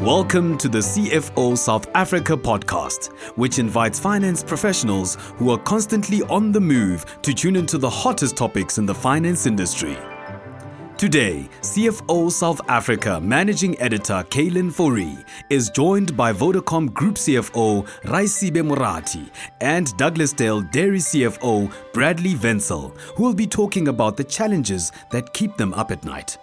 Welcome to the CFO South Africa podcast, which invites finance professionals who are constantly on the move to tune into the hottest topics in the finance industry. Today, CFO South Africa Managing Editor Kaylin Fourie is joined by Vodacom Group CFO Raisibe Morathi and Douglasdale Dairy CFO Bradley Wenzel, who will be talking about the challenges that keep them up at night.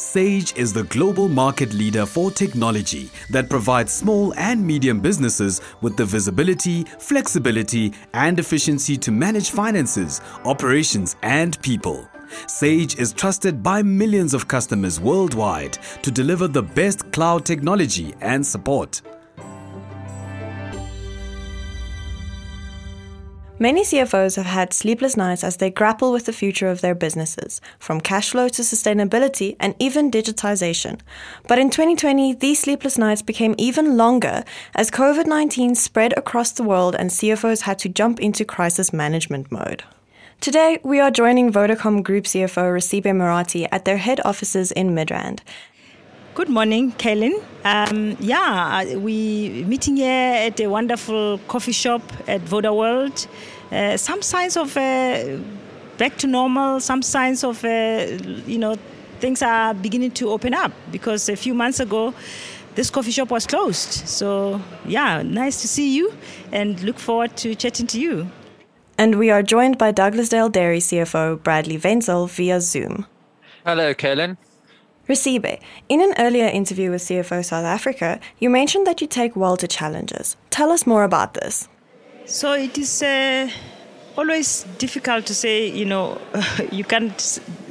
Sage is the global market leader for technology that provides small and medium businesses with the visibility, flexibility, and efficiency to manage finances, operations, and people. Sage is trusted by millions of customers worldwide to deliver the best cloud technology and support. Many CFOs have had sleepless nights as they grapple with the future of their businesses, from cash flow to sustainability and even digitization. But in 2020, these sleepless nights became even longer as COVID 19 spread across the world and CFOs had to jump into crisis management mode. Today, we are joining Vodacom Group CFO Raisibe Morathi at their head offices in Midrand. Good morning, Kaylin. Um, yeah, we meeting here at a wonderful coffee shop at Vodaworld. Uh, some signs of uh, back to normal. Some signs of uh, you know things are beginning to open up because a few months ago this coffee shop was closed. So yeah, nice to see you and look forward to chatting to you. And we are joined by Douglasdale Dairy CFO Bradley Wenzel via Zoom. Hello, Kaylin. Raisibe, in an earlier interview with CFO South Africa, you mentioned that you take well to challenges. Tell us more about this. So it is uh, always difficult to say, you know, you can't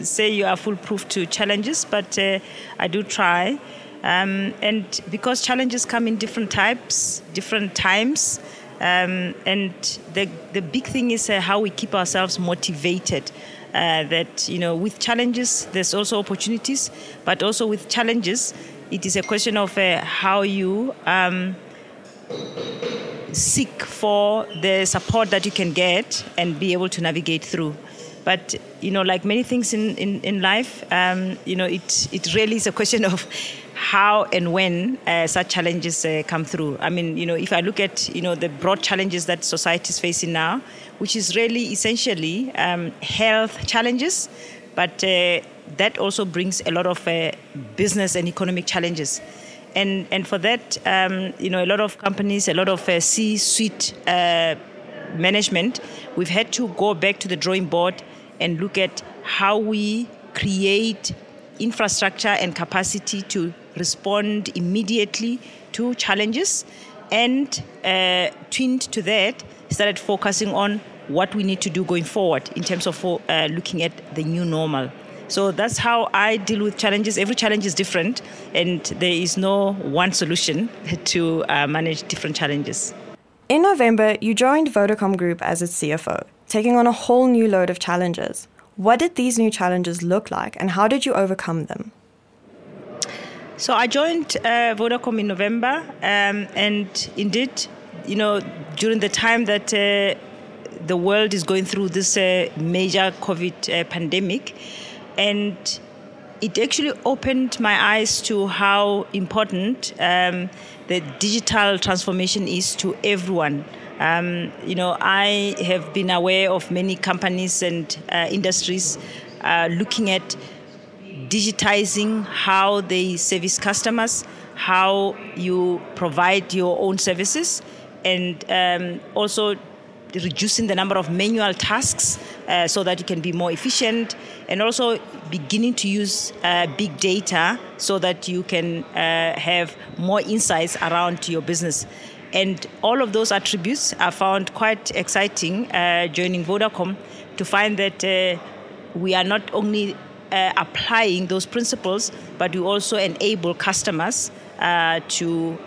say you are foolproof to challenges, but uh, I do try. Um, and because challenges come in different types, different times, um, and the, the big thing is uh, how we keep ourselves motivated uh, that you know with challenges there's also opportunities but also with challenges it is a question of uh, how you um, seek for the support that you can get and be able to navigate through. But you know like many things in, in, in life um, you know it, it really is a question of how and when uh, such challenges uh, come through. I mean, you know, if I look at you know the broad challenges that society is facing now, which is really essentially um, health challenges, but uh, that also brings a lot of uh, business and economic challenges. And, and for that, um, you know, a lot of companies, a lot of uh, C-suite uh, management, we've had to go back to the drawing board and look at how we create infrastructure and capacity to respond immediately to challenges. And uh, twinned to that, started focusing on what we need to do going forward in terms of uh, looking at the new normal. So that's how I deal with challenges. Every challenge is different, and there is no one solution to uh, manage different challenges. In November, you joined Vodacom Group as its CFO, taking on a whole new load of challenges. What did these new challenges look like, and how did you overcome them? So I joined uh, Vodacom in November, um, and indeed, you know, during the time that uh, the world is going through this uh, major COVID uh, pandemic, and it actually opened my eyes to how important um, the digital transformation is to everyone. Um, you know, I have been aware of many companies and uh, industries uh, looking at digitizing how they service customers, how you provide your own services, and um, also reducing the number of manual tasks uh, so that you can be more efficient and also beginning to use uh, big data so that you can uh, have more insights around your business. And all of those attributes are found quite exciting uh, joining vodacom to find that uh, we are not only uh, applying those principles, but we also enable customers uh, to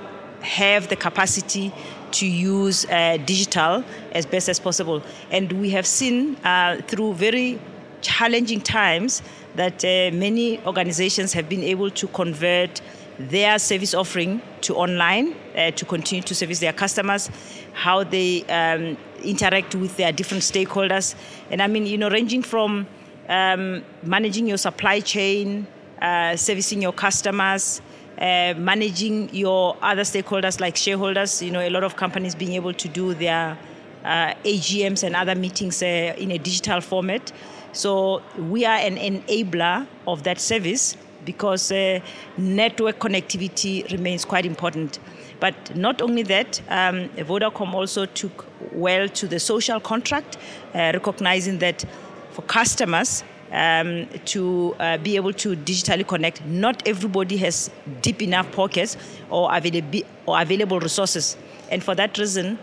have the capacity to use uh, digital as best as possible. And we have seen uh, through very challenging times that uh, many organizations have been able to convert their service offering to online uh, to continue to service their customers, how they um, interact with their different stakeholders. And I mean, you know, ranging from um, managing your supply chain, uh, servicing your customers, uh, managing your other stakeholders like shareholders. You know, a lot of companies being able to do their uh, AGMs and other meetings uh, in a digital format. So we are an enabler of that service because uh, network connectivity remains quite important. But not only that, um, Vodacom also took well to the social contract, uh, recognizing that for customers, um, to uh, be able to digitally connect. Not everybody has deep enough pockets or, availabi- or available resources. And for that reason,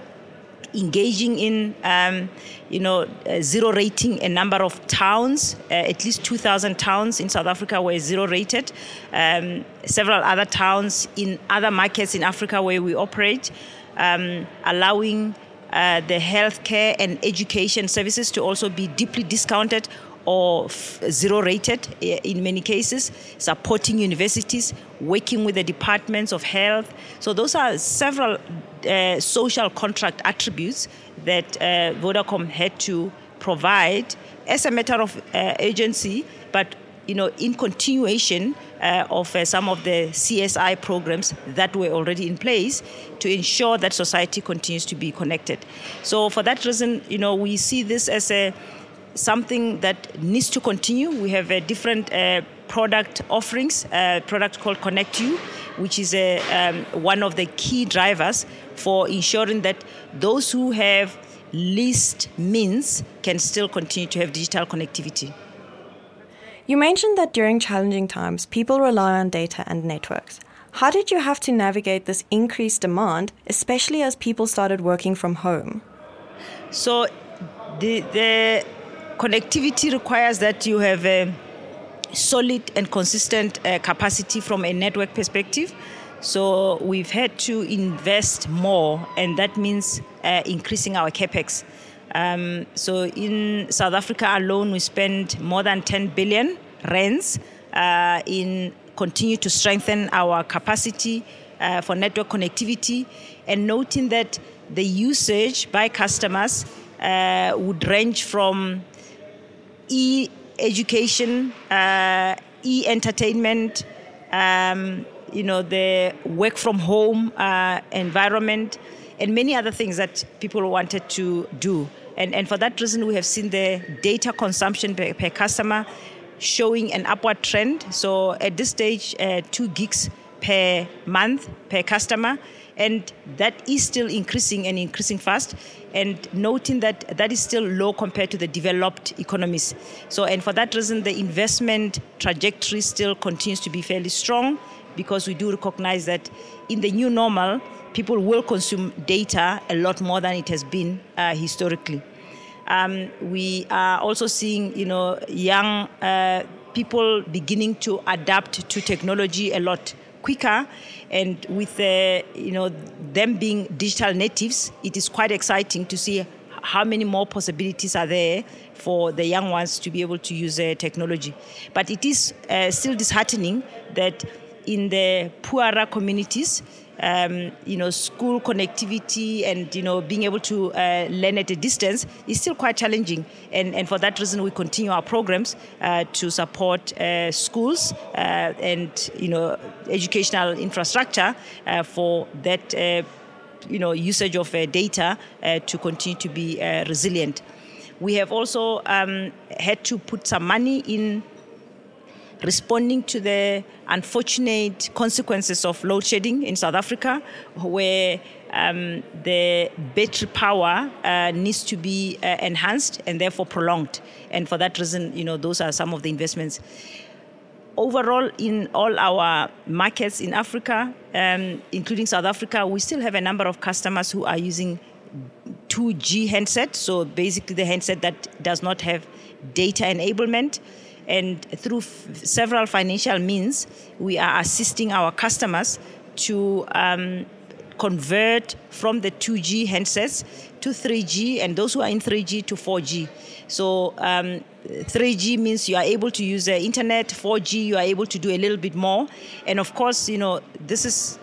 engaging in, um, you know, uh, zero rating a number of towns, uh, at least 2,000 towns in South Africa were zero rated. Um, several other towns in other markets in Africa where we operate, um, allowing uh, the healthcare and education services to also be deeply discounted or f- zero rated eh, in many cases, supporting universities, working with the departments of health. So, those are several uh, social contract attributes that uh, Vodacom had to provide as a matter of uh, agency, but you know, in continuation uh, of uh, some of the CSI programs that were already in place to ensure that society continues to be connected. So, for that reason, you know, we see this as a something that needs to continue. We have a different uh, product offerings, a product called ConnectU, which is a, um, one of the key drivers for ensuring that those who have least means can still continue to have digital connectivity. You mentioned that during challenging times, people rely on data and networks. How did you have to navigate this increased demand, especially as people started working from home? So, the, the connectivity requires that you have a solid and consistent uh, capacity from a network perspective. So we've had to invest more, and that means uh, increasing our capex. Um, so in South Africa alone, we spend more than 10 billion rands uh, in continue to strengthen our capacity uh, for network connectivity, and noting that the usage by customers uh, would range from e-education, uh, e-entertainment, um, you know, the work from home uh, environment, and many other things that people wanted to do. And, and for that reason, we have seen the data consumption per, per customer showing an upward trend. So at this stage, uh, two gigs per month per customer. And that is still increasing and increasing fast. And noting that that is still low compared to the developed economies. So and for that reason the investment trajectory still continues to be fairly strong because we do recognize that in the new normal people will consume data a lot more than it has been uh, historically um, we are also seeing you know young uh, people beginning to adapt to technology a lot quicker. And with uh, you know them being digital natives it is quite exciting to see how many more possibilities are there for the young ones to be able to use uh, technology. But it is uh, still disheartening that in the poorer communities um, you know, school connectivity and you know being able to uh, learn at a distance is still quite challenging. And, and for that reason, we continue our programs uh, to support uh, schools uh, and you know educational infrastructure uh, for that you know usage of data to continue to be resilient. We have also um, had to put some money in responding to the unfortunate consequences of load shedding in South Africa, where um, the battery power uh, needs to be uh, enhanced and therefore prolonged. And for that reason, you know, those are some of the investments. Overall, in all our markets in Africa, um, including South Africa, we still have a number of customers who are using 2G handset, so basically the handset that does not have data enablement. And through f- several financial means, we are assisting our customers to um, convert from the 2G handsets to 3G, and those who are in 3G to 4G. So um, 3G means you are able to use the internet. 4G, you are able to do a little bit more. And of course, you know this is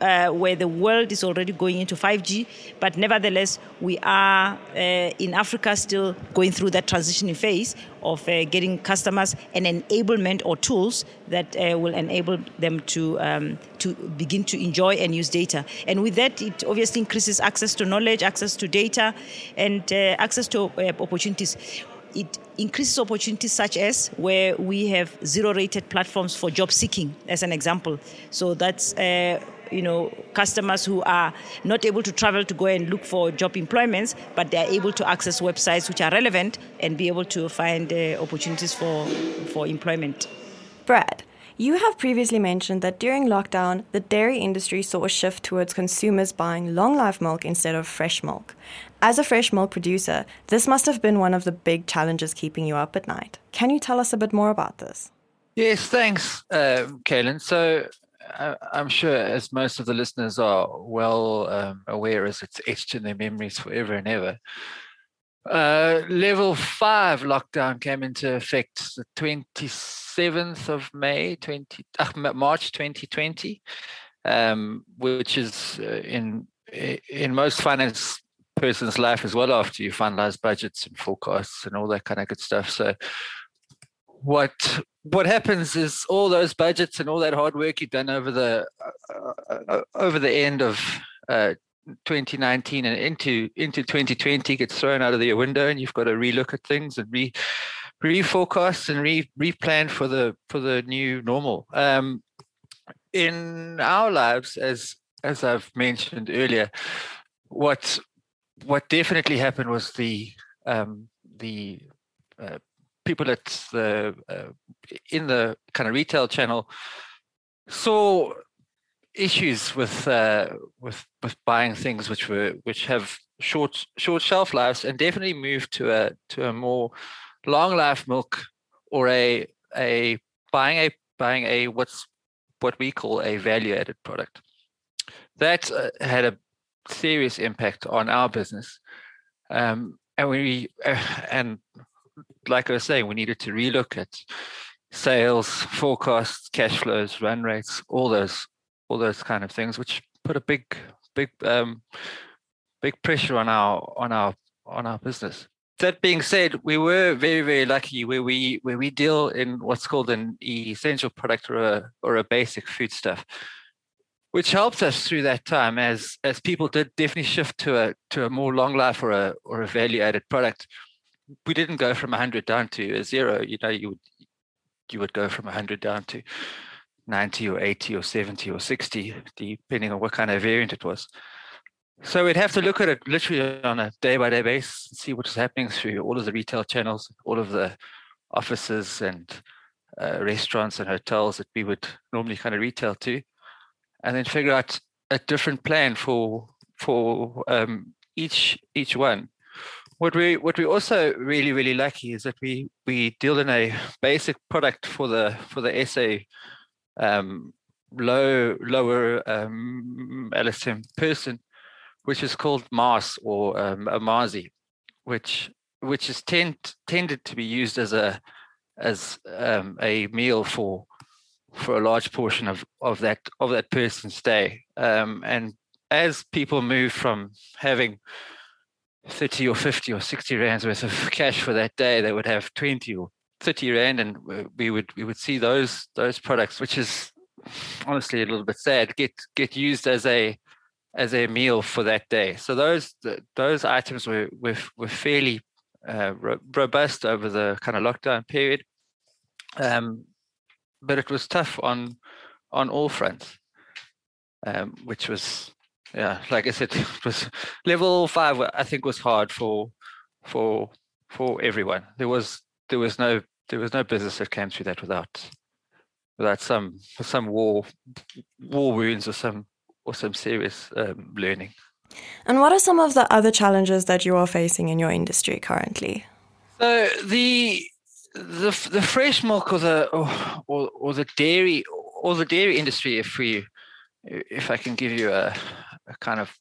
uh, where the world is already going into 5G, but nevertheless, we are uh, in Africa still going through that transitioning phase of uh, getting customers an enablement or tools that uh, will enable them to um, to begin to enjoy and use data. And with that, it obviously increases access to knowledge, access to data, and uh, access to uh, opportunities it increases opportunities such as where we have zero rated platforms for job seeking as an example so that's uh, you know customers who are not able to travel to go and look for job employments but they are able to access websites which are relevant and be able to find uh, opportunities for for employment brad you have previously mentioned that during lockdown, the dairy industry saw a shift towards consumers buying long life milk instead of fresh milk. As a fresh milk producer, this must have been one of the big challenges keeping you up at night. Can you tell us a bit more about this? Yes, thanks, uh, Kaylin. So uh, I'm sure, as most of the listeners are well um, aware, as it's etched in their memories forever and ever, uh, level five lockdown came into effect the 27th of May, 20, uh, March 2020, um, which is uh, in in most finance person's life as well after you finalize budgets and forecasts and all that kind of good stuff. So what what happens is all those budgets and all that hard work you've done over the uh, uh, over the end of uh, 2019 and into into 2020 gets thrown out of the window and you've got to relook at things and re reforecast and re replan for the for the new normal. Um, in our lives as as i've mentioned earlier what what definitely happened was the um, the uh, people at the uh, in the kind of retail channel saw issues with uh, with with buying things which were which have short short shelf lives and definitely moved to a to a more long life milk or a a buying a buying a what's what we call a value added product. That uh, had a serious impact on our business. Um, and we uh, and like I was saying we needed to relook at sales forecasts cash flows run rates all those all those kind of things, which put a big, big, um, big pressure on our on our on our business. That being said, we were very, very lucky where we where we deal in what's called an essential product or a or a basic foodstuff, which helped us through that time as as people did definitely shift to a to a more long life or a or a value added product. We didn't go from 100 down to a zero. You know, you would you would go from 100 down to 90 or 80 or 70 or 60, depending on what kind of variant it was. So we'd have to look at it literally on a day by day basis, and see what was happening through all of the retail channels, all of the offices and uh, restaurants and hotels that we would normally kind of retail to, and then figure out a different plan for for um, each each one. What we what we also really really lucky is that we we deal in a basic product for the for the SA um, low lower um, LSM person, which is called maas or um, amasi, which which is tend, tended to be used as a as um, a meal for for a large portion of of that of that person's day. Um, and as people move from having 30 or 50 or 60 rands worth of cash for that day, they would have 20 or 30 rand and we would we would see those those products which is honestly a little bit sad get get used as a as a meal for that day. So those those items were were, were fairly uh, robust over the kind of lockdown period. Um, but it was tough on on all fronts um, which was yeah like i said it was level five i think was hard for for for everyone there was there was no there was no business that came through that without without some some war war wounds or some or some serious um, learning. And what are some of the other challenges that you are facing in your industry currently? So the the the fresh milk or the or, or the dairy or the dairy industry, if we if I can give you a, a kind of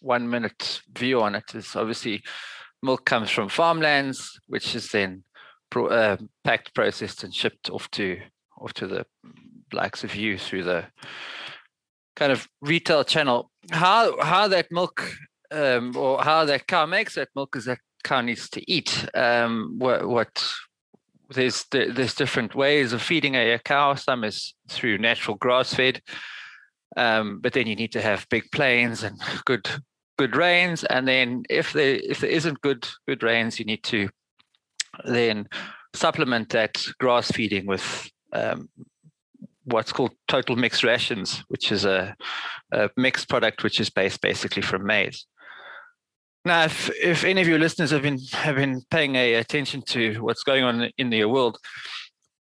one minute view on it, is obviously milk comes from farmlands, which is then pro, uh, packed, processed, and shipped off to off to the likes of you through the kind of retail channel. How how that milk um, or how that cow makes that milk is that cow needs to eat. Um, what, what there's there's different ways of feeding a, a cow. Some is through natural grass fed, um, but then you need to have big plains and good good rains. And then if there if there isn't good good rains, you need to then supplement that grass feeding with um, what's called total mixed rations, which is a, a, mixed product which is based basically from maize. Now, if, if any of your listeners have been have been paying a, attention to what's going on in the world,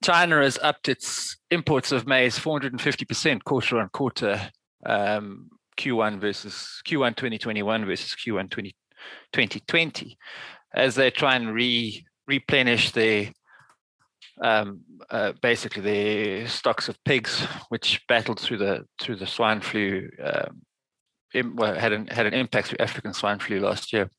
China has upped its imports of maize 450% quarter on quarter, um, Q1 versus Q1 2021 versus Q1 20, 2020, as they try and re replenish their um, uh, basically the stocks of pigs, which battled through the through the swine flu, um, in, well, had an had an impact through African swine flu last year.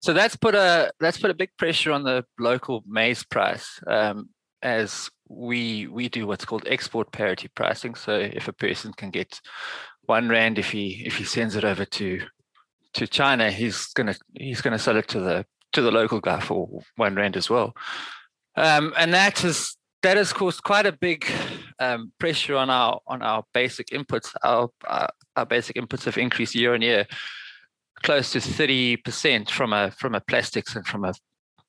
So that's put a that's put a big pressure on the local maize price, um, as we we do what's called export parity pricing. So if a person can get one rand if he if he sends it over to to China, he's gonna he's gonna sell it to the to the local guy for one rand as well. Um, and that has that has caused quite a big um, pressure on our on our basic inputs. Our, our, our basic inputs have increased year on year, close to thirty percent from a from a plastics and from a,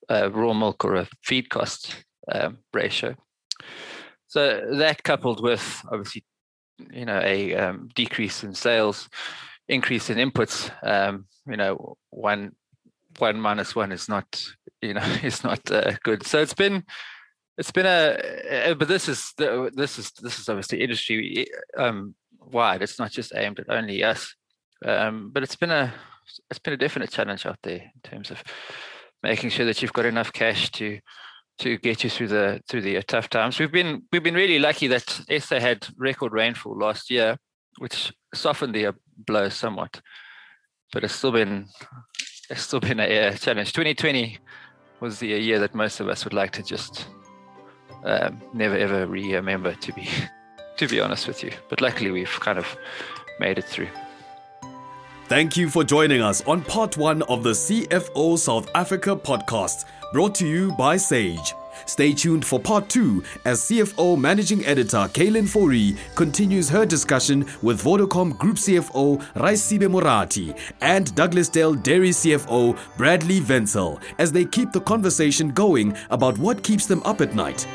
a raw milk or a feed cost um, ratio. So that coupled with obviously, you know, a um, decrease in sales, increase in inputs. Um, you know, one one minus one is not you know it's not uh, good. So it's been it's been a, but this is this is this is obviously industry um, wide. It's not just aimed at only us, um, but it's been a it's been a definite challenge out there in terms of making sure that you've got enough cash to to get you through the through the uh, tough times. We've been we've been really lucky that SA had record rainfall last year, which softened the uh, blow somewhat, but it's still been it's still been a, challenge. 2020 was the uh, year that most of us would like to just um, never ever remember to be to be honest with you but luckily we've kind of made it through thank you for joining us on part one of the cfo south africa podcast brought to you by sage Stay tuned for part two as CFO Managing Editor Kaylin Fourie continues her discussion with Vodacom Group CFO Raisibe Morathi and Douglasdale Dairy CFO Bradley Wenzel as they keep the conversation going about what keeps them up at night.